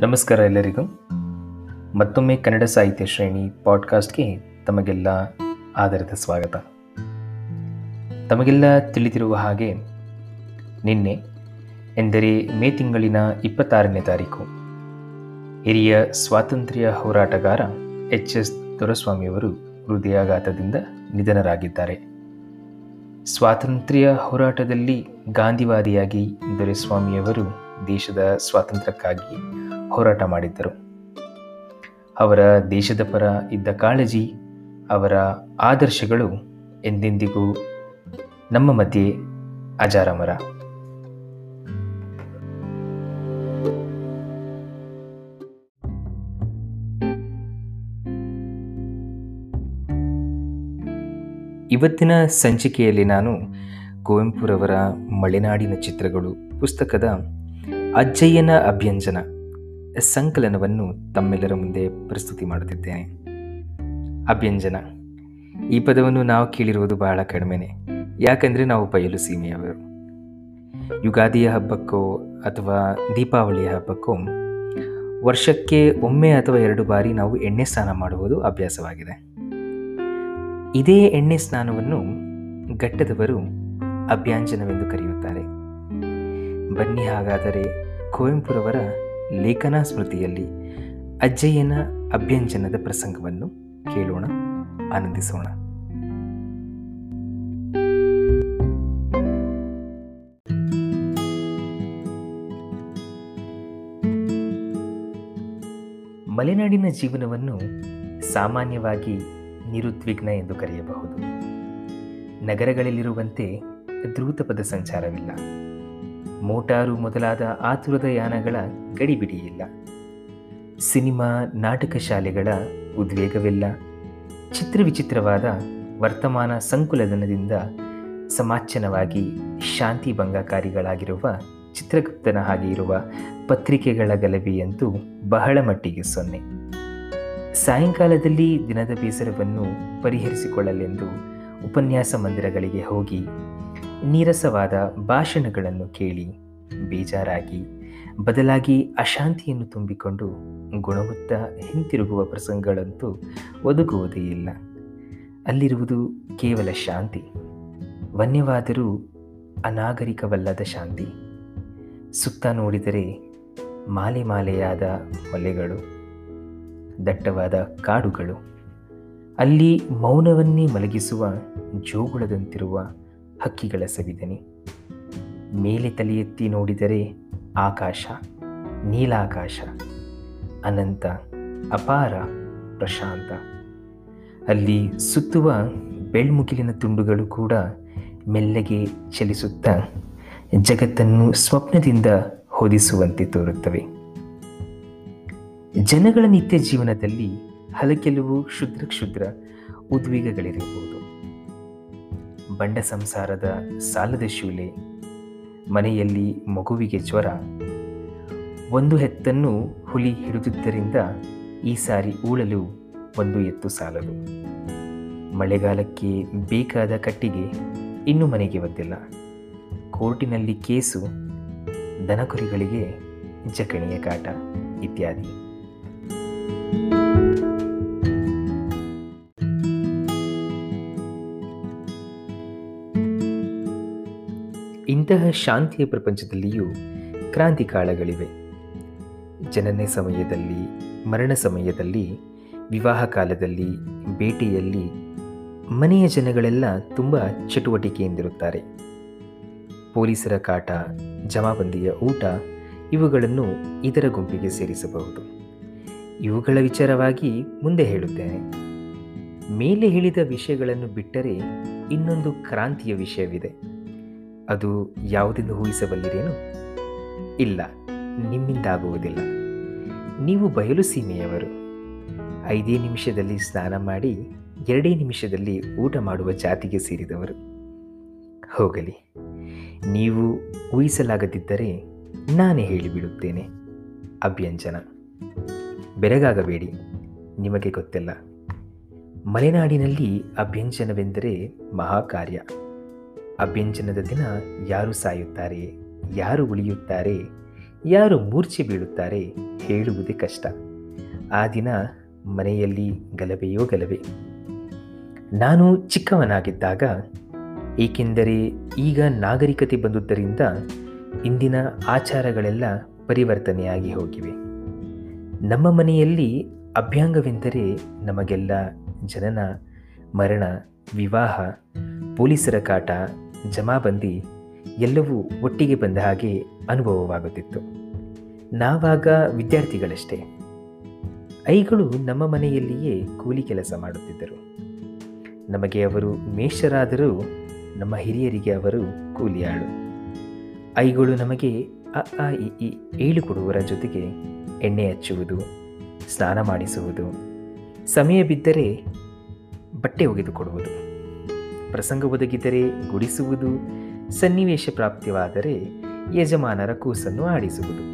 ನಮಸ್ಕಾರ ಎಲ್ಲರಿಗೂ. ಮತ್ತೊಮ್ಮೆ ಕನ್ನಡ ಸಾಹಿತ್ಯ ಶ್ರೇಣಿ ಪಾಡ್ಕಾಸ್ಟ್ಗೆ ತಮಗೆಲ್ಲ ಆಧಾರದ ಸ್ವಾಗತ. ತಮಗೆಲ್ಲ ತಿಳಿದಿರುವ ಹಾಗೆ ನಿನ್ನೆ, ಎಂದರೆ ಮೇ ತಿಂಗಳಿನ ಇಪ್ಪತ್ತಾರನೇ ತಾರೀಕು, ಹಿರಿಯ ಸ್ವಾತಂತ್ರ್ಯ ಹೋರಾಟಗಾರ ಎಚ್ ಎಸ್ ದೊರೆಸ್ವಾಮಿಯವರು ಹೃದಯಾಘಾತದಿಂದ ನಿಧನರಾಗಿದ್ದಾರೆ. ಸ್ವಾತಂತ್ರ್ಯ ಹೋರಾಟದಲ್ಲಿ ಗಾಂಧಿವಾದಿಯಾಗಿ ದೊರೆಸ್ವಾಮಿಯವರು ದೇಶದ ಸ್ವಾತಂತ್ರ್ಯಕ್ಕಾಗಿ ಹೋರಾಟ ಮಾಡಿದ್ದರು. ಅವರ ದೇಶದ ಪರ ಇದ್ದ ಕಾಳಜಿ, ಅವರ ಆದರ್ಶಗಳು ಎಂದೆಂದಿಗೂ ನಮ್ಮ ಮಧ್ಯೆ ಅಜಾರಮರ. ಇವತ್ತಿನ ಸಂಚಿಕೆಯಲ್ಲಿ ನಾನು ಕುವೆಂಪುರವರ ಮಲೆನಾಡಿನ ಚಿತ್ರಗಳು, ಪುಸ್ತಕದ ಅಜ್ಜಯ್ಯನ ಅಭ್ಯಂಜನ ಸಂಕಲನವನ್ನು ತಮ್ಮೆಲ್ಲರ ಮುಂದೆ ಪ್ರಸ್ತುತಿ ಮಾಡುತ್ತಿದ್ದೇನೆ. ಅಭ್ಯಂಜನ, ಈ ಪದವನ್ನು ನಾವು ಕೇಳಿರುವುದು ಬಹಳ ಕಡಿಮೆನೆ. ಯಾಕಂದರೆ ನಾವು ಬಯಲು ಸೀಮೆಯವರು. ಯುಗಾದಿಯ ಹಬ್ಬಕ್ಕೋ ಅಥವಾ ದೀಪಾವಳಿಯ ಹಬ್ಬಕ್ಕೋ ವರ್ಷಕ್ಕೆ ಒಮ್ಮೆ ಅಥವಾ ಎರಡು ಬಾರಿ ನಾವು ಎಣ್ಣೆ ಸ್ನಾನ ಮಾಡುವುದು ಅಭ್ಯಾಸವಾಗಿದೆ. ಇದೇ ಎಣ್ಣೆ ಸ್ನಾನವನ್ನು ಘಟ್ಟದವರು ಅಭ್ಯಾಂಜನವೆಂದು ಕರೆಯುತ್ತಾರೆ. ಬನ್ನಿ ಹಾಗಾದರೆ, ಕುವೆಂಪುರವರ ಲೇಖನ ಸ್ಮೃತಿಯಲ್ಲಿ ಅಜ್ಜಯ್ಯನ ಅಭ್ಯಂಜನದ ಪ್ರಸಂಗವನ್ನು ಕೇಳೋಣ, ಆನಂದಿಸೋಣ. ಮಲೆನಾಡಿನ ಜೀವನವನ್ನು ಸಾಮಾನ್ಯವಾಗಿ ನಿರುದ್ವಿಗ್ನ ಎಂದು ಕರೆಯಬಹುದು. ನಗರಗಳಲ್ಲಿರುವಂತೆ ದ್ರೂತಪದ ಸಂಚಾರವಿಲ್ಲ. ಮೋಟಾರು ಮೊದಲಾದ ಆತುರದ ಯಾನಗಳ ಗಡಿಬಿಡಿಯಿಲ್ಲ. ಸಿನಿಮಾ, ನಾಟಕ ಶಾಲೆಗಳ ಉದ್ವೇಗವಿಲ್ಲ. ಚಿತ್ರವಿಚಿತ್ರವಾದ ವರ್ತಮಾನ ಸಂಕುಲದನದಿಂದ ಸಮಾಚನವಾಗಿ ಶಾಂತಿ ಭಂಗಕಾರಿಗಳಾಗಿರುವ ಚಿತ್ರಗುಪ್ತನ ಹಾಗೆ ಇರುವ ಪತ್ರಿಕೆಗಳ ಗಲಭೆಯಂತೂ ಬಹಳ ಮಟ್ಟಿಗೆ ಸೊನ್ನೆ. ಸಾಯಂಕಾಲದಲ್ಲಿ ದಿನದ ಬೇಸರವನ್ನು ಪರಿಹರಿಸಿಕೊಳ್ಳಲೆಂದು ಉಪನ್ಯಾಸ ಮಂದಿರಗಳಿಗೆ ಹೋಗಿ ನೀರಸವಾದ ಭಾಷಣಗಳನ್ನು ಕೇಳಿ ಬೇಜಾರಾಗಿ ಬದಲಾಗಿ ಅಶಾಂತಿಯನ್ನು ತುಂಬಿಕೊಂಡು ಗುಣಮುತ್ತ ಹಿಂತಿರುಗುವ ಪ್ರಸಂಗಗಳಂತೂ ಒದಗುವುದೇ ಇಲ್ಲ. ಅಲ್ಲಿರುವುದು ಕೇವಲ ಶಾಂತಿ. ವನ್ಯವಾದರೂ ಅನಾಗರಿಕವಲ್ಲದ ಶಾಂತಿ. ಸುತ್ತ ನೋಡಿದರೆ ಮಾಲೆ ಮಾಲೆಯಾದ ಮಲೆಗಳು, ದಟ್ಟವಾದ ಕಾಡುಗಳು. ಅಲ್ಲಿ ಮೌನವನ್ನೇ ಮಲಗಿಸುವ ಜೋಗುಳದಂತಿರುವ ಹಕ್ಕಿಗಳ ಸವಿದನಿ ಮೇಲೆ ತಲೆ ಎತ್ತಿ ನೋಡಿದರೆ ಆಕಾಶ, ನೀಲಾಕಾಶ, ಅನಂತ, ಅಪಾರ, ಪ್ರಶಾಂತ. ಅಲ್ಲಿ ಸುತ್ತುವ ಬೆಳ್ಮುಗಿಲಿನ ತುಂಡುಗಳು ಕೂಡ ಮೆಲ್ಲಗೆ ಚಲಿಸುತ್ತ ಜಗತ್ತನ್ನು ಸ್ವಪ್ನದಿಂದ ಹೊದಿಸುವಂತೆ ತೋರುತ್ತವೆ. ಜನಗಳ ನಿತ್ಯ ಜೀವನದಲ್ಲಿ ಹಲಕೆಲವು ಕ್ಷುದ್ರ ಕ್ಷುದ್ರ ಉದ್ವೇಗಗಳಿರಬಹುದು. ಬಂಡ ಸಂಸಾರದ ಸಾಲದ ಶೂಲೆ. ಮನೆಯಲ್ಲಿ ಮಗುವಿಗೆ ಜ್ವರ. ಒಂದು ಹೆತ್ತನ್ನು ಹುಲಿ ಹಿಡಿದಿದ್ದರಿಂದ ಈ ಸಾರಿ ಉಳಲು ಒಂದು ಎತ್ತು ಸಾಲದು. ಮಳೆಗಾಲಕ್ಕೆ ಬೇಕಾದ ಕಟ್ಟಿಗೆ ಇನ್ನೂ ಮನೆಗೆ ಬಂದಿಲ್ಲ. ಕೋರ್ಟಿನಲ್ಲಿ ಕೇಸು, ದನಕುರಿಗಳಿಗೆ ಜಕಣಿಯ ಕಾಟ ಇತ್ಯಾದಿ. ಇಂತಹ ಶಾಂತಿಯ ಪ್ರಪಂಚದಲ್ಲಿಯೂ ಕ್ರಾಂತಿ ಕಾಲಗಳಿವೆ. ಜನನ ಸಮಯದಲ್ಲಿ, ಮರಣ ಸಮಯದಲ್ಲಿ, ವಿವಾಹ ಕಾಲದಲ್ಲಿ, ಬೇಟೆಯಲ್ಲಿ ಮನೆಯ ಜನಗಳೆಲ್ಲ ತುಂಬ ಚಟುವಟಿಕೆಯಿಂದಿರುತ್ತಾರೆ. ಪೊಲೀಸರ ಕಾಟ, ಜಮಾಬಂದಿಯ ಊಟ ಇವುಗಳನ್ನು ಇದರ ಗುಂಪಿಗೆ ಸೇರಿಸಬಹುದು. ಇವುಗಳ ವಿಚಾರವಾಗಿ ಮುಂದೆ ಹೇಳುತ್ತೇನೆ. ಮೇಲೆ ಹೇಳಿದ ವಿಷಯಗಳನ್ನು ಬಿಟ್ಟರೆ ಇನ್ನೊಂದು ಕ್ರಾಂತಿಯ ವಿಷಯವಿದೆ. ಅದು ಯಾವುದೆಂದು ಊಹಿಸಬಲ್ಲಿರೇನು? ಇಲ್ಲ, ನಿಮ್ಮಿಂದಾಗುವುದಿಲ್ಲ. ನೀವು ಬಯಲು ಸೀಮೆಯವರು. ಐದೇ ನಿಮಿಷದಲ್ಲಿ ಸ್ನಾನ ಮಾಡಿ, ಎರಡೇ ನಿಮಿಷದಲ್ಲಿ ಊಟ ಮಾಡುವ ಜಾತಿಗೆ ಸೇರಿದವರು. ಹೋಗಲಿ, ನೀವು ಊಹಿಸಲಾಗದಿದ್ದರೆ ನಾನೇ ಹೇಳಿಬಿಡುತ್ತೇನೆ, ಅಭ್ಯಂಜನ. ಬೆರಗಾಗಬೇಡಿ, ನಿಮಗೆ ಗೊತ್ತಿಲ್ಲ. ಮಲೆನಾಡಿನಲ್ಲಿ ಅಭ್ಯಂಜನವೆಂದರೆ ಮಹಾಕಾರ್ಯ. ಅಭ್ಯಂಜನದ ದಿನ ಯಾರು ಸಾಯುತ್ತಾರೆ, ಯಾರು ಉಳಿಯುತ್ತಾರೆ, ಯಾರು ಮೂರ್ಛೆ ಬೀಳುತ್ತಾರೆ ಹೇಳುವುದೇ ಕಷ್ಟ. ಆ ದಿನ ಮನೆಯಲ್ಲಿ ಗಲಭೆಯೋ ಗಲಭೆ. ನಾನು ಚಿಕ್ಕವನಾಗಿದ್ದಾಗ, ಏಕೆಂದರೆ ಈಗ ನಾಗರಿಕತೆ ಬಂದುದರಿಂದ ಇಂದಿನ ಆಚಾರಗಳೆಲ್ಲ ಪರಿವರ್ತನೆಯಾಗಿ ಹೋಗಿವೆ. ನಮ್ಮ ಮನೆಯಲ್ಲಿ ಅಭ್ಯಾಂಗವೆಂದರೆ ನಮಗೆಲ್ಲ ಜನನ, ಮರಣ, ವಿವಾಹ, ಪೊಲೀಸರ ಕಾಟ ಜಮಾಬಂದಿ ಎಲ್ಲವೂ ಒಟ್ಟಿಗೆ ಬಂದ ಹಾಗೆ ಅನುಭವವಾಗುತ್ತಿತ್ತು. ನಾವಾಗ ವಿದ್ಯಾರ್ಥಿಗಳಷ್ಟೇ. ಐಗಳು ನಮ್ಮ ಮನೆಯಲ್ಲಿಯೇ ಕೂಲಿ ಕೆಲಸ ಮಾಡುತ್ತಿದ್ದರು. ನಮಗೆ ಅವರು ಮೇಷರಾದರೂ, ನಮ್ಮ ಹಿರಿಯರಿಗೆ ಅವರು ಕೂಲಿಯಾಳು. ಐಗಳು ನಮಗೆ ಅ ಆ ಇ ಈ ಹೇಳಿಕೊಡುವರ ಜೊತೆಗೆ ಎಣ್ಣೆ ಹಚ್ಚುವುದು, ಸ್ನಾನ ಮಾಡಿಸುವುದು, ಸಮಯ ಬಿದ್ದರೆ ಬಟ್ಟೆ ಒಗೆದುಕೊಡುವುದು. ಪ್ರಸಂಗ ಒದಗಿದರೆ ಗುಡಿಸುವುದು, ಸನ್ನಿವೇಶ ಪ್ರಾಪ್ತಿವಾದರೆ ಯಜಮಾನರ ಕೂಸನ್ನು ಆಡಿಸುವುದು.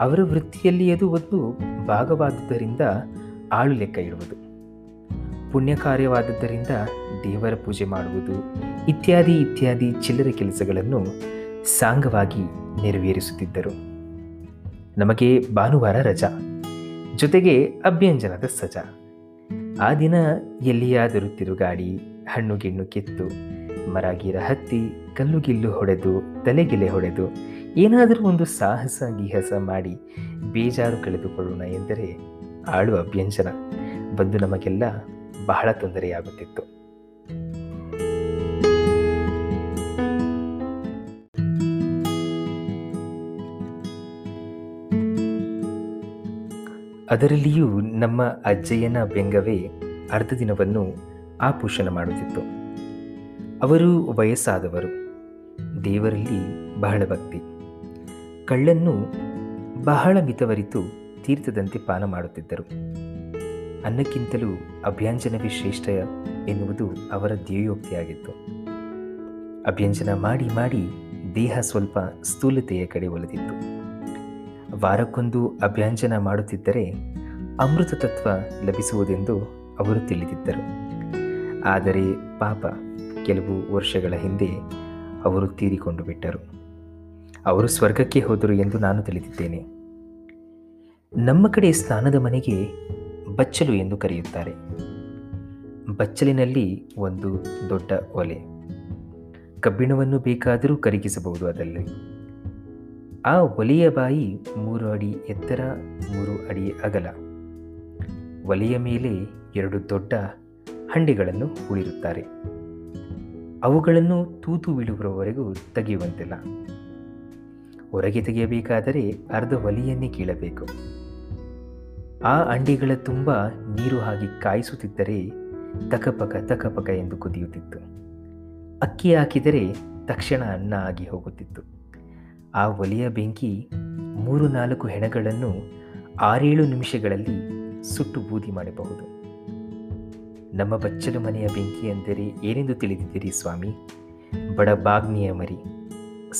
ಅವರ ವೃತ್ತಿಯಲ್ಲಿ ಅದು ಒಂದು ಭಾಗವಾದುದರಿಂದ ಆಳು ಲೆಕ್ಕ ಇಡುವುದು ಪುಣ್ಯ ಕಾರ್ಯವಾದದ್ದರಿಂದ ದೇವರ ಪೂಜೆ ಮಾಡುವುದು, ಇತ್ಯಾದಿ ಇತ್ಯಾದಿ ಚಿಲ್ಲರೆ ಕೆಲಸಗಳನ್ನು ಸಾಂಗವಾಗಿ ನೆರವೇರಿಸುತ್ತಿದ್ದರು. ನಮಗೆ ಭಾನುವಾರ ರಜಾ, ಜೊತೆಗೆ ಅಭ್ಯಂಜನದ ಸಜಾ. ಆ ದಿನ ಎಲ್ಲಿಯಾದರೂ ತಿರುಗಾಡಿ ಹಣ್ಣು ಗಿಣ್ಣು ಕಿತ್ತು. ಮರ ಗಿರ ಹತ್ತಿ ಕಲ್ಲು ಗಿಲ್ಲು ಹೊಡೆದು, ತಲೆಗಿಲೆ ಹೊಡೆದು, ಏನಾದರೂ ಒಂದು ಸಾಹಸ ಗಿಹಸ ಮಾಡಿ ಬೇಜಾರು ಕಳೆದುಕೊಳ್ಳೋಣ ಎಂದರೆ ಆಳು ಅಭ್ಯಂಜನ ಬಂದು ನಮಗೆಲ್ಲ ಬಹಳ ತೊಂದರೆಯಾಗುತ್ತಿತ್ತು. ಅದರಲ್ಲಿಯೂ ನಮ್ಮ ಅಜ್ಜಯ್ಯನ ವ್ಯಂಗವೇ ಅರ್ಧ ದಿನವನ್ನು ಆಪೋಷಣ ಮಾಡುತ್ತಿತ್ತು. ಅವರು ವಯಸ್ಸಾದವರು. ದೇವರಲ್ಲಿ ಬಹಳ ಭಕ್ತಿ. ಕಳ್ಳನ್ನು ಬಹಳ ಮಿತವರಿತು ತೀರ್ಥದಂತೆ ಪಾನ ಮಾಡುತ್ತಿದ್ದರು. ಅನ್ನಕ್ಕಿಂತಲೂ ಅಭ್ಯಂಜನವೇ ಶ್ರೇಷ್ಠ ಎನ್ನುವುದು ಅವರ ಧ್ಯೇಯೋಕ್ತಿಯಾಗಿತ್ತು. ಅಭ್ಯಂಜನ ಮಾಡಿ ಮಾಡಿ ದೇಹ ಸ್ವಲ್ಪ ಸ್ಥೂಲತೆಯ ಕಡೆ ಒಲಿದಿತ್ತು. ವಾರಕ್ಕೊಂದು ಅಭ್ಯಂಜನ ಮಾಡುತ್ತಿದ್ದರೆ ಅಮೃತ ತತ್ವ ಲಭಿಸುವುದೆಂದು ಅವರು ತಿಳಿದಿದ್ದರು. ಆದರೆ ಪಾಪ ಕೆಲವು ವರ್ಷಗಳ ಹಿಂದೆ ಅವರು ತೀರಿಕೊಂಡು ಬಿಟ್ಟರು. ಅವರು ಸ್ವರ್ಗಕ್ಕೆ ಹೋದರು ಎಂದು ನಾನು ತಿಳಿದಿದ್ದೇನೆ. ನಮ್ಮ ಕಡೆ ಸ್ನಾನದ ಮನೆಗೆ ಬಚ್ಚಲು ಎಂದು ಕರೆಯುತ್ತಾರೆ. ಬಚ್ಚಲಿನಲ್ಲಿ ಒಂದು ದೊಡ್ಡ ಒಲೆ. ಕಬ್ಬಿಣವನ್ನು ಬೇಕಾದರೂ ಕರಗಿಸಬಹುದು ಅದರಲ್ಲಿ. ಆ ಒಲೆಯ ಬಾಯಿ ಮೂರು ಅಡಿ ಎತ್ತರ, ಮೂರು ಅಡಿ ಅಗಲ. ಒಲೆಯ ಮೇಲೆ ಎರಡು ದೊಡ್ಡ ಹಂಡೆಗಳನ್ನು ಉಳಿರುತ್ತಾರೆ. ಅವುಗಳನ್ನು ತೂತು ಬೀಳುವವರೆಗೂ ತೆಗೆಯುವಂತಿಲ್ಲ. ಹೊರಗೆ ತೆಗೆಯಬೇಕಾದರೆ ಅರ್ಧ ಒಲೆಯನ್ನೇ ಕೀಳಬೇಕು. ಆ ಅಂಡಿಗಳ ತುಂಬ ನೀರು ಹಾಗೆ ಕಾಯಿಸುತ್ತಿದ್ದರೆ ತಕಪಕ ತಕಪಕ ಎಂದು ಕುದಿಯುತ್ತಿತ್ತು. ಅಕ್ಕಿ ಹಾಕಿದರೆ ತಕ್ಷಣ ಅನ್ನ ಆಗಿ ಹೋಗುತ್ತಿತ್ತು. ಆ ಒಲೆಯ ಬೆಂಕಿ ಮೂರು ನಾಲ್ಕು ಹೆಣಗಳನ್ನು ಆರೇಳು ನಿಮಿಷಗಳಲ್ಲಿ ಸುಟ್ಟು ಬೂದಿ ಮಾಡಬಹುದು. ನಮ್ಮ ಬಚ್ಚಲು ಮನೆಯ ಬೆಂಕಿ ಎಂದರೆ ಏನೆಂದು ತಿಳಿದಿದ್ದೀರಿ ಸ್ವಾಮಿ? ಬಡಬಾಗ್ನಿಯ ಮರಿ,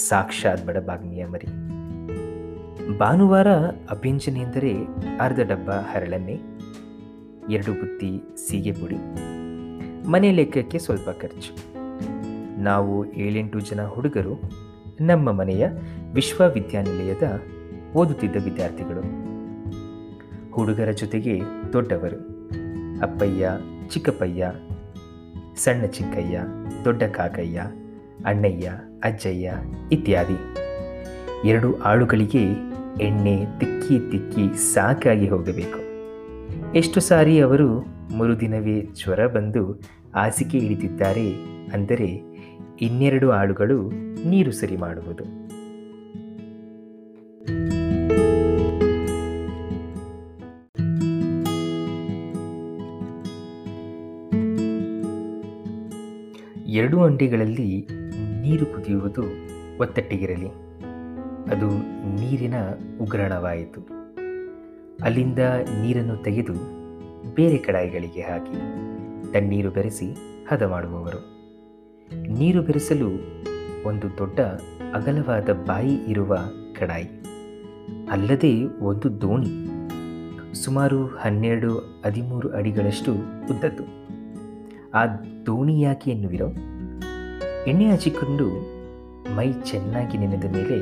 ಸಾಕ್ಷಾತ್ ಬಡಬಾಗ್ನಿಯ ಮರಿ. ಭಾನುವಾರ ಅಭ್ಯಂಜನೆ ಎಂದರೆ ಅರ್ಧ ಡಬ್ಬ ಹರಳೆಣ್ಣೆ, ಎರಡು ಬುತ್ತಿ ಸೀಗೆ ಪುಡಿ. ಮನೆ ಲೆಕ್ಕಕ್ಕೆ ಸ್ವಲ್ಪ ಖರ್ಚು. ನಾವು ಏಳೆಂಟು ಜನ ಹುಡುಗರು, ನಮ್ಮ ಮನೆಯ ವಿಶ್ವವಿದ್ಯಾನಿಲಯದ ಓದುತ್ತಿದ್ದ ವಿದ್ಯಾರ್ಥಿಗಳು. ಹುಡುಗರ ಜೊತೆಗೆ ದೊಡ್ಡವರು, ಅಪ್ಪಯ್ಯ ಚಿಕ್ಕಪ್ಪಯ್ಯ, ಸಣ್ಣ ಚಿಕ್ಕಯ್ಯ, ದೊಡ್ಡ ಕಾಕಯ್ಯ, ಅಣ್ಣಯ್ಯ, ಅಜ್ಜಯ್ಯ ಇತ್ಯಾದಿ. ಎರಡು ಆಳುಗಳಿಗೆ ಎಣ್ಣೆ ತಿಕ್ಕಿ ತಿಕ್ಕಿ ಸಾಕಾಗಿ ಹೋಗಬೇಕು. ಎಷ್ಟು ಸಾರಿ ಅವರು ಮರುದಿನವೇ ಜ್ವರ ಬಂದು ಹಾಸಿಗೆ ಇಳಿದಿದ್ದಾರೆ ಅಂದರೆ ಇನ್ನೆರಡು ಆಳುಗಳು ನೀರು ಸರಿ ಮಾಡುವುದು. ಎರಡು ಅಂಡಿಗಳಲ್ಲಿ ನೀರು ಕುದಿಯುವುದು ಒತ್ತಟ್ಟಿಗಿರಲಿ. ಅದು ನೀರಿನ ಉಗ್ರಣವಾಯಿತು. ಅಲ್ಲಿಂದ ನೀರನ್ನು ತೆಗೆದು ಬೇರೆ ಕಡಾಯಿಗಳಿಗೆ ಹಾಕಿ ತಣ್ಣೀರು ಬೆರೆಸಿ ಹದ ಮಾಡುವವರು. ನೀರು ಬೆರೆಸಲು ಒಂದು ದೊಡ್ಡ ಅಗಲವಾದ ಬಾಯಿ ಇರುವ ಕಡಾಯಿ. ಅಲ್ಲದೆ ಒಂದು ದೋಣಿ. ಸುಮಾರು ಹನ್ನೆರಡು, ಹದಿಮೂರು ಅಡಿಗಳಷ್ಟು ಉದ್ದದ್ದು. ಆ ದೋಣಿ ಯಾಕೆ ಎನ್ನುವಿರೋ ಎಣ್ಣೆ ಹಚ್ಚಿಕೊಂಡು ಮೈ ಚೆನ್ನಾಗಿ ನೆನೆದ ಮೇಲೆ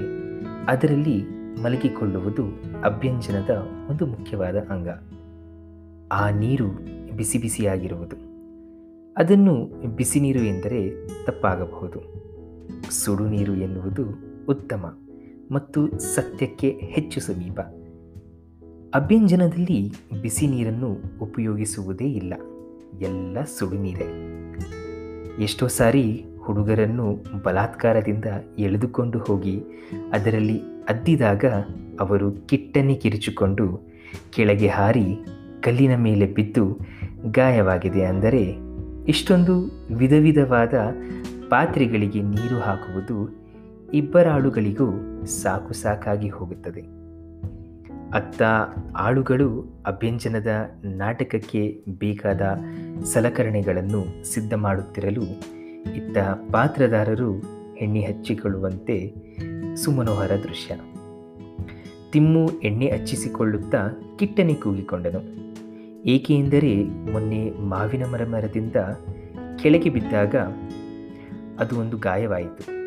ಅದರಲ್ಲಿ ಮಲಗಿಕೊಳ್ಳುವುದು ಅಭ್ಯಂಜನದ ಒಂದು ಮುಖ್ಯವಾದ ಅಂಗ. ಆ ನೀರು ಬಿಸಿ ಬಿಸಿಯಾಗಿರುವುದು. ಅದನ್ನು ಬಿಸಿ ನೀರು ಎಂದರೆ ತಪ್ಪಾಗಬಹುದು. ಸುಡು ನೀರು ಎನ್ನುವುದು ಉತ್ತಮ ಮತ್ತು ಸತ್ಯಕ್ಕೆ ಹೆಚ್ಚು ಸಮೀಪ. ಅಭ್ಯಂಜನದಲ್ಲಿ ಬಿಸಿ ನೀರನ್ನು ಉಪಯೋಗಿಸುವುದೇ ಇಲ್ಲ. ಎಲ್ಲ ಸುಡು ನೀರೇ ಎಷ್ಟೋ ಸಾರಿ ಹುಡುಗರನ್ನು ಬಲಾತ್ಕಾರದಿಂದ ಎಳೆದುಕೊಂಡು ಹೋಗಿ ಅದರಲ್ಲಿ ಅದ್ದಿದಾಗ ಅವರು ಕಿಟ್ಟನೆ ಕಿರಿಚಿಕೊಂಡು ಕೆಳಗೆ ಹಾರಿ ಕಲ್ಲಿನ ಮೇಲೆ ಬಿದ್ದು ಗಾಯವಾಗಿದೆ ಅಂದರೆ ಇಷ್ಟೊಂದು ವಿಧ ವಿಧವಾದ ಪಾತ್ರೆಗಳಿಗೆ ನೀರು ಹಾಕುವುದು ಇಬ್ಬರ ಆಳುಗಳಿಗೂ ಸಾಕು ಸಾಕಾಗಿ ಹೋಗುತ್ತದೆ. ಅತ್ತ ಆಳುಗಳು ಅಭ್ಯಂಜನದ ನಾಟಕಕ್ಕೆ ಬೇಕಾದ ಸಲಕರಣೆಗಳನ್ನು ಸಿದ್ಧ ಮಾಡುತ್ತಿರಲು ಇತ್ತ ಪಾತ್ರದಾರರು ಎಣ್ಣೆ ಹಚ್ಚಿಕೊಳ್ಳುವಂತೆ ಸುಮನೋಹರ ದೃಶ್ಯ ತಿಮ್ಮು ಎಣ್ಣೆ ಹಚ್ಚಿಸಿಕೊಳ್ಳುತ್ತಾ ಕಿಟ್ಟನೆ ಕೂಗಿಕೊಂಡನು. ಏಕೆಂದರೆ ಮೊನ್ನೆ ಮಾವಿನ ಮರ ಮರದಿಂದ ಕೆಳಗೆ ಬಿದ್ದಾಗ ಅದು ಒಂದು ಗಾಯವಾಯಿತು.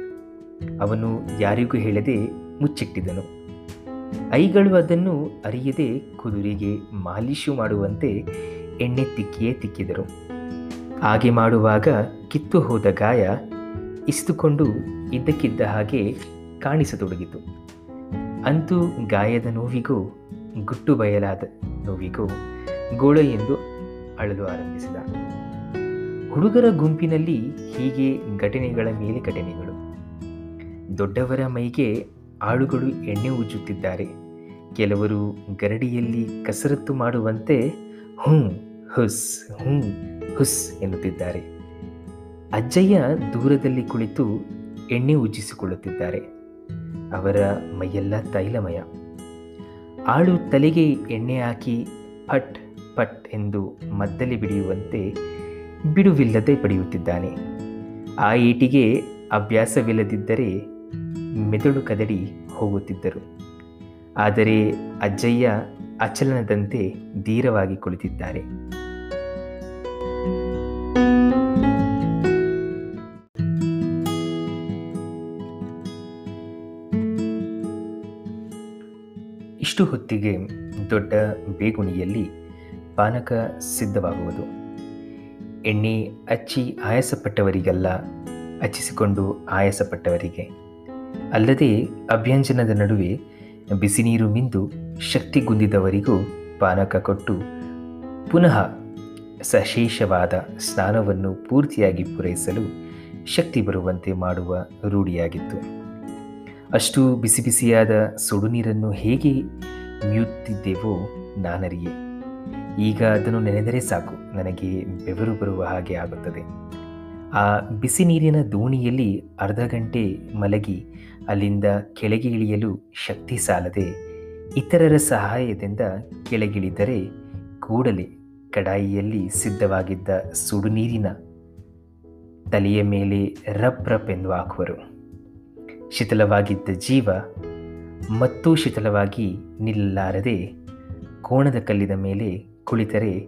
ಅವನು ಯಾರಿಗೂ ಹೇಳದೆ ಮುಚ್ಚಿಟ್ಟಿದನು ಐಗಳು ಅದನ್ನು ಅರಿಯದೆ ಕುದುರೆಗೆ ಮಾಲೀಶು ಮಾಡುವಂತೆ ಎಣ್ಣೆ ತಿಕ್ಕಿಯೇ ತಿಕ್ಕಿದರು. ಹಾಗೆ ಮಾಡುವಾಗ ಕಿತ್ತು ಹೋದ ಗಾಯ ಇಸ್ತುಕೊಂಡು ಇದ್ದಕ್ಕಿದ್ದ ಹಾಗೆ ಕಾಣಿಸತೊಡಗಿತು. ಅಂತೂ ಗಾಯದ ನೋವಿಗೂ, ಗುಟ್ಟು ಬಯಲಾದ ನೋವಿಗೂ ಗೋಳ ಎಂದು ಅಳಲು ಆರಂಭಿಸಿದ. ಹುಡುಗರ ಗುಂಪಿನಲ್ಲಿ ಹೀಗೆ ಘಟನೆಗಳ ಮೇಲೆ ಘಟನೆಗಳು. ದೊಡ್ಡವರ ಮೈಗೆ ಆಳುಗಳು ಎಣ್ಣೆ ಉಜ್ಜುತ್ತಿದ್ದಾರೆ. ಕೆಲವರು ಗರಡಿಯಲ್ಲಿ ಕಸರತ್ತು ಮಾಡುವಂತೆ ಹುಂ, ಹುಸ್ ಹುಂ, ಹುಸ್ ಎನ್ನುತ್ತಿದ್ದಾರೆ. ಅಜ್ಜಯ್ಯ ದೂರದಲ್ಲಿ ಕುಳಿತು ಎಣ್ಣೆ ಉಜ್ಜಿಸಿಕೊಳ್ಳುತ್ತಿದ್ದಾರೆ. ಅವರ ಮೈಯೆಲ್ಲ ತೈಲಮಯ. ಆಳು ತಲೆಗೆ ಎಣ್ಣೆ ಹಾಕಿ ಪಟ್ ಪಟ್ ಎಂದು ಮದ್ದಲಿ ಬಿಡಿಯುವಂತೆ ಬಿಡುವಿಲ್ಲದೆ ಪಡೆಯುತ್ತಿದ್ದಾನೆ. ಆ ಏಟಿಗೆ ಅಭ್ಯಾಸವಿಲ್ಲದಿದ್ದರೆ ಮೆದುಳು ಕದಡಿ ಹೋಗುತ್ತಿದ್ದರು. ಆದರೆ ಅಜ್ಜಯ್ಯ ಅಚಲನದಂತೆ ಧೀರವಾಗಿ ಕುಳಿತಿದ್ದಾರೆ. ಇಷ್ಟು ಹೊತ್ತಿಗೆ ದೊಡ್ಡ ಬೇಗುಣಿಯಲ್ಲಿ ಪಾನಕ ಸಿದ್ಧವಾಗುವುದು. ಎಣ್ಣೆ ಹಚ್ಚಿ ಆಯಾಸಪಟ್ಟವರಿಗೆಲ್ಲ ಹಚ್ಚಿಸಿಕೊಂಡು ಆಯಾಸಪಟ್ಟವರಿಗೆ. ಅಲ್ಲದೆ ಅಭ್ಯಂಜನದ ನಡುವೆ ಬಿಸಿ ನೀರು ಮಿಂದು ಶಕ್ತಿಗುಂದಿದವರಿಗೂ ಪಾನಕ ಕೊಟ್ಟು ಪುನಃ ಸಶೇಷವಾದ ಸ್ನಾನವನ್ನು ಪೂರ್ತಿಯಾಗಿ ಪೂರೈಸಲು ಶಕ್ತಿ ಬರುವಂತೆ ಮಾಡುವ ರೂಢಿಯಾಗಿತ್ತು. ಅಷ್ಟು ಬಿಸಿ ಬಿಸಿಯಾದ ಸುಡು ನೀರನ್ನು ಹೇಗೆ ಮಿಯುತ್ತಿದ್ದೆವೋ ನಾನರಿಯೇ. ಈಗ ಅದನ್ನು ನೆನೆದರೆ ಸಾಕು, ನನಗೆ ಬೆವರು ಬರುವ ಹಾಗೆ ಆಗುತ್ತದೆ. ಆ ಬಿಸಿ ನೀರಿನ ದೋಣಿಯಲ್ಲಿ ಅರ್ಧ ಗಂಟೆ ಮಲಗಿ ಅಲ್ಲಿಂದ ಕೆಳಗೆ ಇಳಿಯಲು ಶಕ್ತಿ ಸಾಲದೆ ಇತರರ ಸಹಾಯದಿಂದ ಕೆಳಗಿಳಿದರೆ ಕೂಡಲೇ ಕಡಾಯಿಯಲ್ಲಿ ಸಿದ್ಧವಾಗಿದ್ದ ಸುಡು ನೀರಿನ ತಲೆಯ ಮೇಲೆ ರಪ್ ರಪ್ ಎಂದು ಹಾಕುವರು. ಶಿಥಿಲವಾಗಿದ್ದ ಜೀವ ಮತ್ತೂ ಶಿಥಿಲವಾಗಿ ನಿಲ್ಲಲಾರದೆ ಕೋಣದ ಕಲ್ಲಿದ ಮೇಲೆ ಕುಳಿತರೆ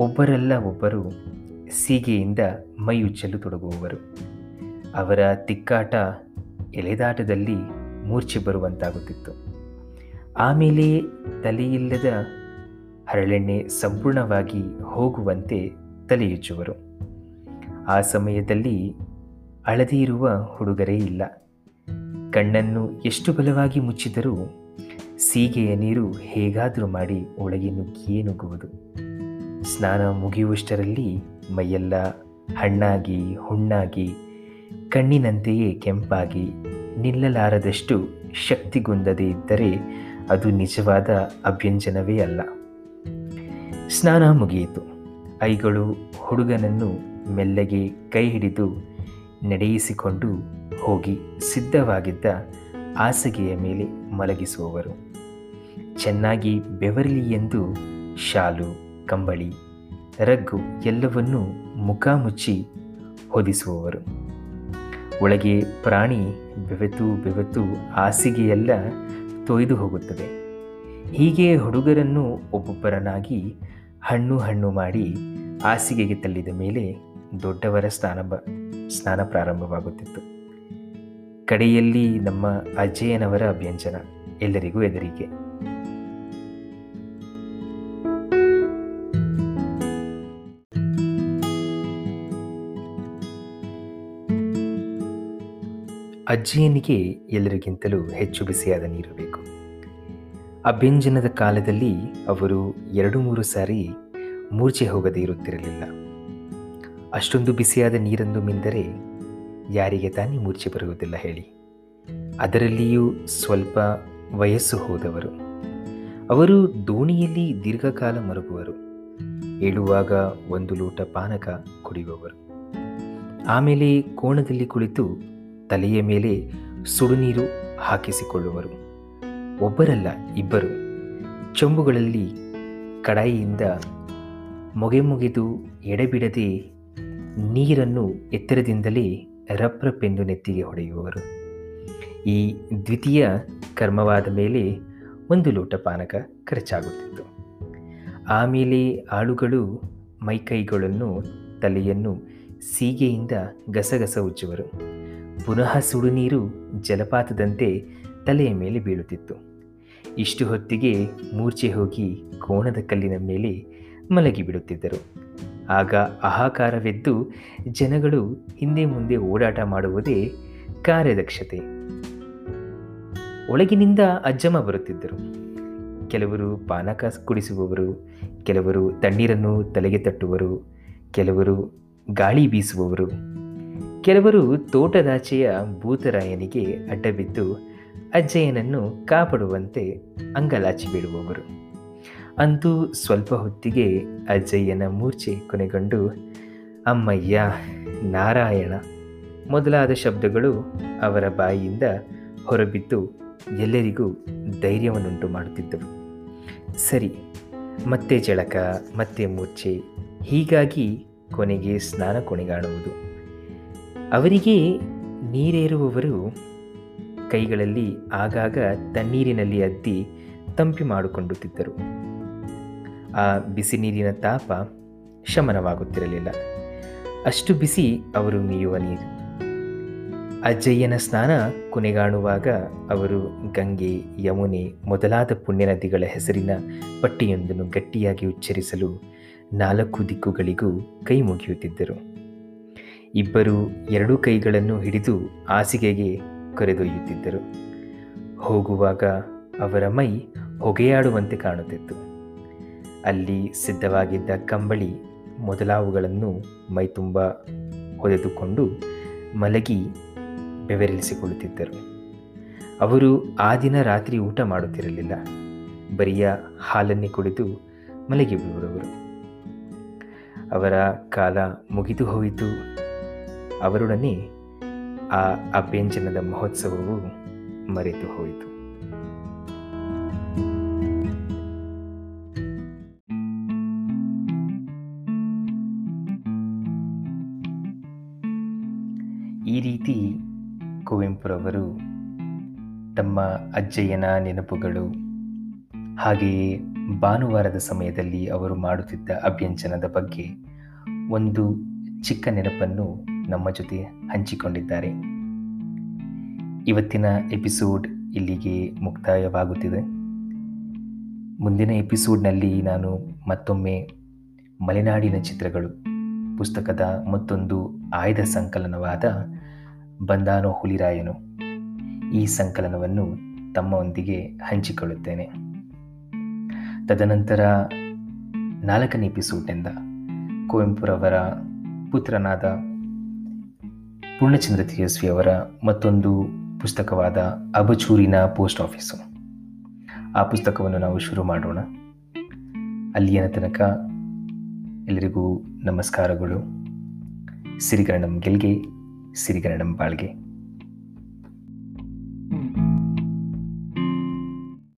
ಒಬ್ಬರಲ್ಲ ಒಬ್ಬರು ಸೀಗೆಯಿಂದ ಮೈಯುಜ್ಜಲು ತೊಡಗುವವರು. ಅವರ ತಿಕ್ಕಾಟ ಎಳೆದಾಟದಲ್ಲಿ ಮೂರ್ಛೆ ಬರುವಂತಾಗುತ್ತಿತ್ತು. ಆಮೇಲೆ ತಲೆಯಿಲ್ಲದ ಹರಳೆಣ್ಣೆ ಸಂಪೂರ್ಣವಾಗಿ ಹೋಗುವಂತೆ ತಲೆಯುಚ್ಚುವರು. ಆ ಸಮಯದಲ್ಲಿ ಅಳದಿರುವ ಹುಡುಗರೇ ಇಲ್ಲ. ಕಣ್ಣನ್ನು ಎಷ್ಟು ಬಲವಾಗಿ ಮುಚ್ಚಿದರೂ ಸೀಗೆಯ ನೀರು ಹೇಗಾದರೂ ಮಾಡಿ ಒಳಗೆ ನುಗ್ಗಿಯೇ ನುಗ್ಗುವುದು. ಸ್ನಾನ ಮುಗಿಯುವಷ್ಟರಲ್ಲಿ ಮೈಯೆಲ್ಲ ಹಣ್ಣಾಗಿ, ಹುಣ್ಣಾಗಿ, ಕಣ್ಣಿನಂತೆಯೇ ಕೆಂಪಾಗಿ ನಿಲ್ಲಲಾರದಷ್ಟು ಶಕ್ತಿಗುಂದದೇ ಇದ್ದರೆ ಅದು ನಿಜವಾದ ಅಭ್ಯಂಜನವೇ ಅಲ್ಲ. ಸ್ನಾನ ಮುಗಿಯಿತು. ಐಗಳು ಹುಡುಗನನ್ನು ಮೆಲ್ಲಗೆ ಕೈ ಹಿಡಿದು ನಡೆಯಿಸಿಕೊಂಡು ಹೋಗಿ ಸಿದ್ಧವಾಗಿದ್ದ ಹಾಸಿಗೆಯ ಮೇಲೆ ಮಲಗಿಸುವವರು. ಚೆನ್ನಾಗಿ ಬೆವರಲಿ ಎಂದು ಶಾಲು, ಕಂಬಳಿ, ರಗ್ಗು ಎಲ್ಲವನ್ನೂ ಮುಖ ಮುಚ್ಚಿ ಹೊದಿಸುವವರು. ಒಳಗೆ ಪ್ರಾಣಿ ಬೆವೆತು ಬೆವೆತು ಹಾಸಿಗೆಯೆಲ್ಲ ತೊಯ್ದು ಹೋಗುತ್ತದೆ. ಹೀಗೆ ಹುಡುಗರನ್ನು ಒಬ್ಬೊಬ್ಬರನ್ನಾಗಿ ಹಣ್ಣು ಹಣ್ಣು ಮಾಡಿ ಹಾಸಿಗೆಗೆ ತಳ್ಳಿದ ಮೇಲೆ ದೊಡ್ಡವರ ಸ್ನಾನ ಸ್ನಾನ ಪ್ರಾರಂಭವಾಗುತ್ತಿತ್ತು. ಕಡೆಯಲ್ಲಿ ನಮ್ಮ ಅಜ್ಜಯ್ಯನವರ ಅಭ್ಯಂಜನ. ಎಲ್ಲರಿಗೂ ಹೆದರಿಕೆ. ಅಜ್ಜಿಯನಿಗೆ ಎಲ್ಲರಿಗಿಂತಲೂ ಹೆಚ್ಚು ಬಿಸಿಯಾದ ನೀರು ಬೇಕು. ಅಭ್ಯಂಜನದ ಕಾಲದಲ್ಲಿ ಅವರು ಎರಡು ಮೂರು ಸಾರಿ ಮೂರ್ಛೆ ಹೋಗದೇ ಇರುತ್ತಿರಲಿಲ್ಲ. ಅಷ್ಟೊಂದು ಬಿಸಿಯಾದ ನೀರನ್ನು ಮಿಂದರೆ ಯಾರಿಗೆ ತಾನೇ ಮೂರ್ಛೆ ಬರುವುದಿಲ್ಲ ಹೇಳಿ. ಅದರಲ್ಲಿಯೂ ಸ್ವಲ್ಪ ವಯಸ್ಸು ಹೋದವರು. ಅವರು ದೋಣಿಯಲ್ಲಿ ದೀರ್ಘಕಾಲ ಮರುಗುವರು ಏಳುವಾಗ ಒಂದು ಲೋಟ ಪಾನಕ ಕುಡಿಯುವವರು. ಆಮೇಲೆ ಕೋಣದಲ್ಲಿ ಕುಳಿತು ತಲೆಯ ಮೇಲೆ ಸುಡುನೀರು ಹಾಕಿಸಿಕೊಳ್ಳುವರು. ಒಬ್ಬರಲ್ಲ ಇಬ್ಬರು. ಚೊಂಬುಗಳಲ್ಲಿ ಕಡಾಯಿಯಿಂದ ಮೊಗೆ ಮುಗಿದು ಎಡೆಬಿಡದೆ ನೀರನ್ನು ಎತ್ತರದಿಂದಲೇ ರಪ್ರಪ್ಪೆಂದು ನೆತ್ತಿಗೆ ಹೊಡೆಯುವವರು. ಈ ದ್ವಿತೀಯ ಕರ್ಮವಾದ ಮೇಲೆ ಒಂದು ಲೋಟ ಪಾನಕ ಖರ್ಚಾಗುತ್ತಿತ್ತು. ಆಮೇಲೆ ಆಳುಗಳು ಮೈಕೈಗಳನ್ನು, ತಲೆಯನ್ನು ಸೀಗೆಯಿಂದ ಗಸಗಸ ಉಜ್ಜುವರು. ಪುನಃ ಸುಡುನೀರು ಜಲಪಾತದಂತೆ ತಲೆಯ ಮೇಲೆ ಬೀಳುತ್ತಿತ್ತು. ಇಷ್ಟು ಹೊತ್ತಿಗೆ ಮೂರ್ಛೆ ಹೋಗಿ ಕೋಣದ ಕಲ್ಲಿನ ಮೇಲೆ ಮಲಗಿಬಿಡುತ್ತಿದ್ದರು. ಆಗ ಅಹಾಕಾರವಿದ್ದು ಜನಗಳು ಹಿಂದೆ ಮುಂದೆ ಓಡಾಟ ಮಾಡುವುದೇ ಕಾರ್ಯದಕ್ಷತೆ. ಒಳಗಿನಿಂದ ಅಜ್ಜಮ ಬರುತ್ತಿದ್ದರು. ಕೆಲವರು ಪಾನಕ ಕುಡಿಸುವವರು, ಕೆಲವರು ತಣ್ಣೀರನ್ನು ತಲೆಗೆ ತಟ್ಟುವರು, ಕೆಲವರು ಗಾಳಿ ಬೀಸುವವರು. ಕೆಲವರು ತೋಟದಾಚೆಯ ಭೂತರಾಯನಿಗೆ ಅಡ್ಡಬಿದ್ದು ಅಜ್ಜಯ್ಯನನ್ನು ಕಾಪಾಡುವಂತೆ ಅಂಗಲಾಚಿ ಬಿಡುವವರು. ಅಂತೂ ಸ್ವಲ್ಪ ಹೊತ್ತಿಗೆ ಅಜ್ಜಯ್ಯನ ಮೂರ್ಛೆ ಕೊನೆಗೊಂಡು, ಅಮ್ಮಯ್ಯ, ನಾರಾಯಣ ಮೊದಲಾದ ಶಬ್ದಗಳು ಅವರ ಬಾಯಿಯಿಂದ ಹೊರಬಿದ್ದು ಎಲ್ಲರಿಗೂ ಧೈರ್ಯವನ್ನುಂಟು ಮಾಡುತ್ತಿದ್ದರು ಸರಿ, ಮತ್ತೆ ಜಳಕ, ಮತ್ತೆ ಮೂರ್ಛೆ, ಹೀಗಾಗಿ ಕೊನೆಗೆ ಸ್ನಾನ ಕೊನೆಗಾಣುವುದು. ಅವರಿಗೆ ನೀರೇರುವವರು ಕೈಗಳಲ್ಲಿ ಆಗಾಗ ತಣ್ಣೀರಿನಲ್ಲಿ ಅದ್ದಿ ತಂಪಿ ಮಾಡಿಕೊಂಡುತ್ತಿದ್ದರು. ಆ ಬಿಸಿ ನೀರಿನ ತಾಪ ಶಮನವಾಗುತ್ತಿರಲಿಲ್ಲ. ಅಷ್ಟು ಬಿಸಿ ಅವರು ಮೀಯುವ ನೀರು. ಅಜ್ಜಯ್ಯನ ಸ್ನಾನ ಕೊನೆಗಾಣುವಾಗ ಅವರು ಗಂಗೆ, ಯಮುನೆ ಮೊದಲಾದ ಪುಣ್ಯ ನದಿಗಳ ಹೆಸರಿನ ಪಟ್ಟಿಯೊಂದನ್ನು ಗಟ್ಟಿಯಾಗಿ ಉಚ್ಚರಿಸಲು ನಾಲ್ಕು ದಿಕ್ಕುಗಳಿಗೂ ಕೈ ಮುಗಿಯುತ್ತಿದ್ದರು. ಇಬ್ಬರು ಎರಡೂ ಕೈಗಳನ್ನು ಹಿಡಿದು ಹಾಸಿಗೆಗೆ ಕರೆದೊಯ್ಯುತ್ತಿದ್ದರು. ಹೋಗುವಾಗ ಅವರ ಮೈ ಹೊಗೆಯಾಡುವಂತೆ ಕಾಣುತ್ತಿತ್ತು. ಅಲ್ಲಿ ಸಿದ್ಧವಾಗಿದ್ದ ಕಂಬಳಿ ಮೊದಲಾವುಗಳನ್ನು ಮೈತುಂಬ ಹೊದೆದುಕೊಂಡು ಮಲಗಿ ಬೆವರಿಸಿಕೊಳ್ಳುತ್ತಿದ್ದರು. ಅವರು ಆ ದಿನ ರಾತ್ರಿ ಊಟ ಮಾಡುತ್ತಿರಲಿಲ್ಲ. ಬರಿಯ ಹಾಲನ್ನೇ ಕುಡಿದು ಮಲಗಿ ಬಿಡುವರು ಅವರ ಕಾಲ ಮುಗಿದು ಹೋಯಿತು. ಅವರೊಡನೆ ಆ ಅಭ್ಯಂಜನದ ಮಹೋತ್ಸವವು ಮರೆತು ಹೋಯಿತು. ಈ ರೀತಿ ಕುವೆಂಪುರವರು ತಮ್ಮ ಅಜ್ಜಯ್ಯನ ನೆನಪುಗಳು ಹಾಗೆಯೇ ಭಾನುವಾರದ ಸಮಯದಲ್ಲಿ ಅವರು ಮಾಡುತ್ತಿದ್ದ ಅಭ್ಯಂಜನದ ಬಗ್ಗೆ ಒಂದು ಚಿಕ್ಕ ನೆನಪನ್ನು ನಮ್ಮ ಜೊತೆ ಹಂಚಿಕೊಂಡಿದ್ದಾರೆ. ಇವತ್ತಿನ ಎಪಿಸೋಡ್ ಇಲ್ಲಿಗೆ ಮುಕ್ತಾಯವಾಗುತ್ತಿದೆ. ಮುಂದಿನ ಎಪಿಸೋಡ್ನಲ್ಲಿ ನಾನು ಮತ್ತೊಮ್ಮೆ ಮಲೆನಾಡಿನ ಚಿತ್ರಗಳು ಪುಸ್ತಕದ ಮತ್ತೊಂದು ಆಯ್ದ ಸಂಕಲನವಾದ ಬಂದಾನೋ ಹುಲಿರಾಯನು. ಈ ಸಂಕಲನವನ್ನು ತಮ್ಮೊಂದಿಗೆ ಹಂಚಿಕೊಳ್ಳುತ್ತೇನೆ. ತದನಂತರ ನಾಲ್ಕನೇ ಎಪಿಸೋಡ್ನಿಂದ ಕುವೆಂಪುರವರ ಪುತ್ರನಾದ ಪೂರ್ಣಚಂದ್ರ ತೇಜಸ್ವಿ ಅವರ ಮತ್ತೊಂದು ಪುಸ್ತಕವಾದ ಅಬಚೂರಿನ ಪೋಸ್ಟ್ ಆಫೀಸು. ಆ ಪುಸ್ತಕವನ್ನು ನಾವು ಶುರು ಮಾಡೋಣ. ಅಲ್ಲಿಯ ತನಕ ಎಲ್ಲರಿಗೂ ನಮಸ್ಕಾರಗಳು. ಸಿರಿಗರಣಂ ಗೆಲ್ಗೆ ಸಿರಿಗರಣಂ ಬಾಳ್ಗೆ.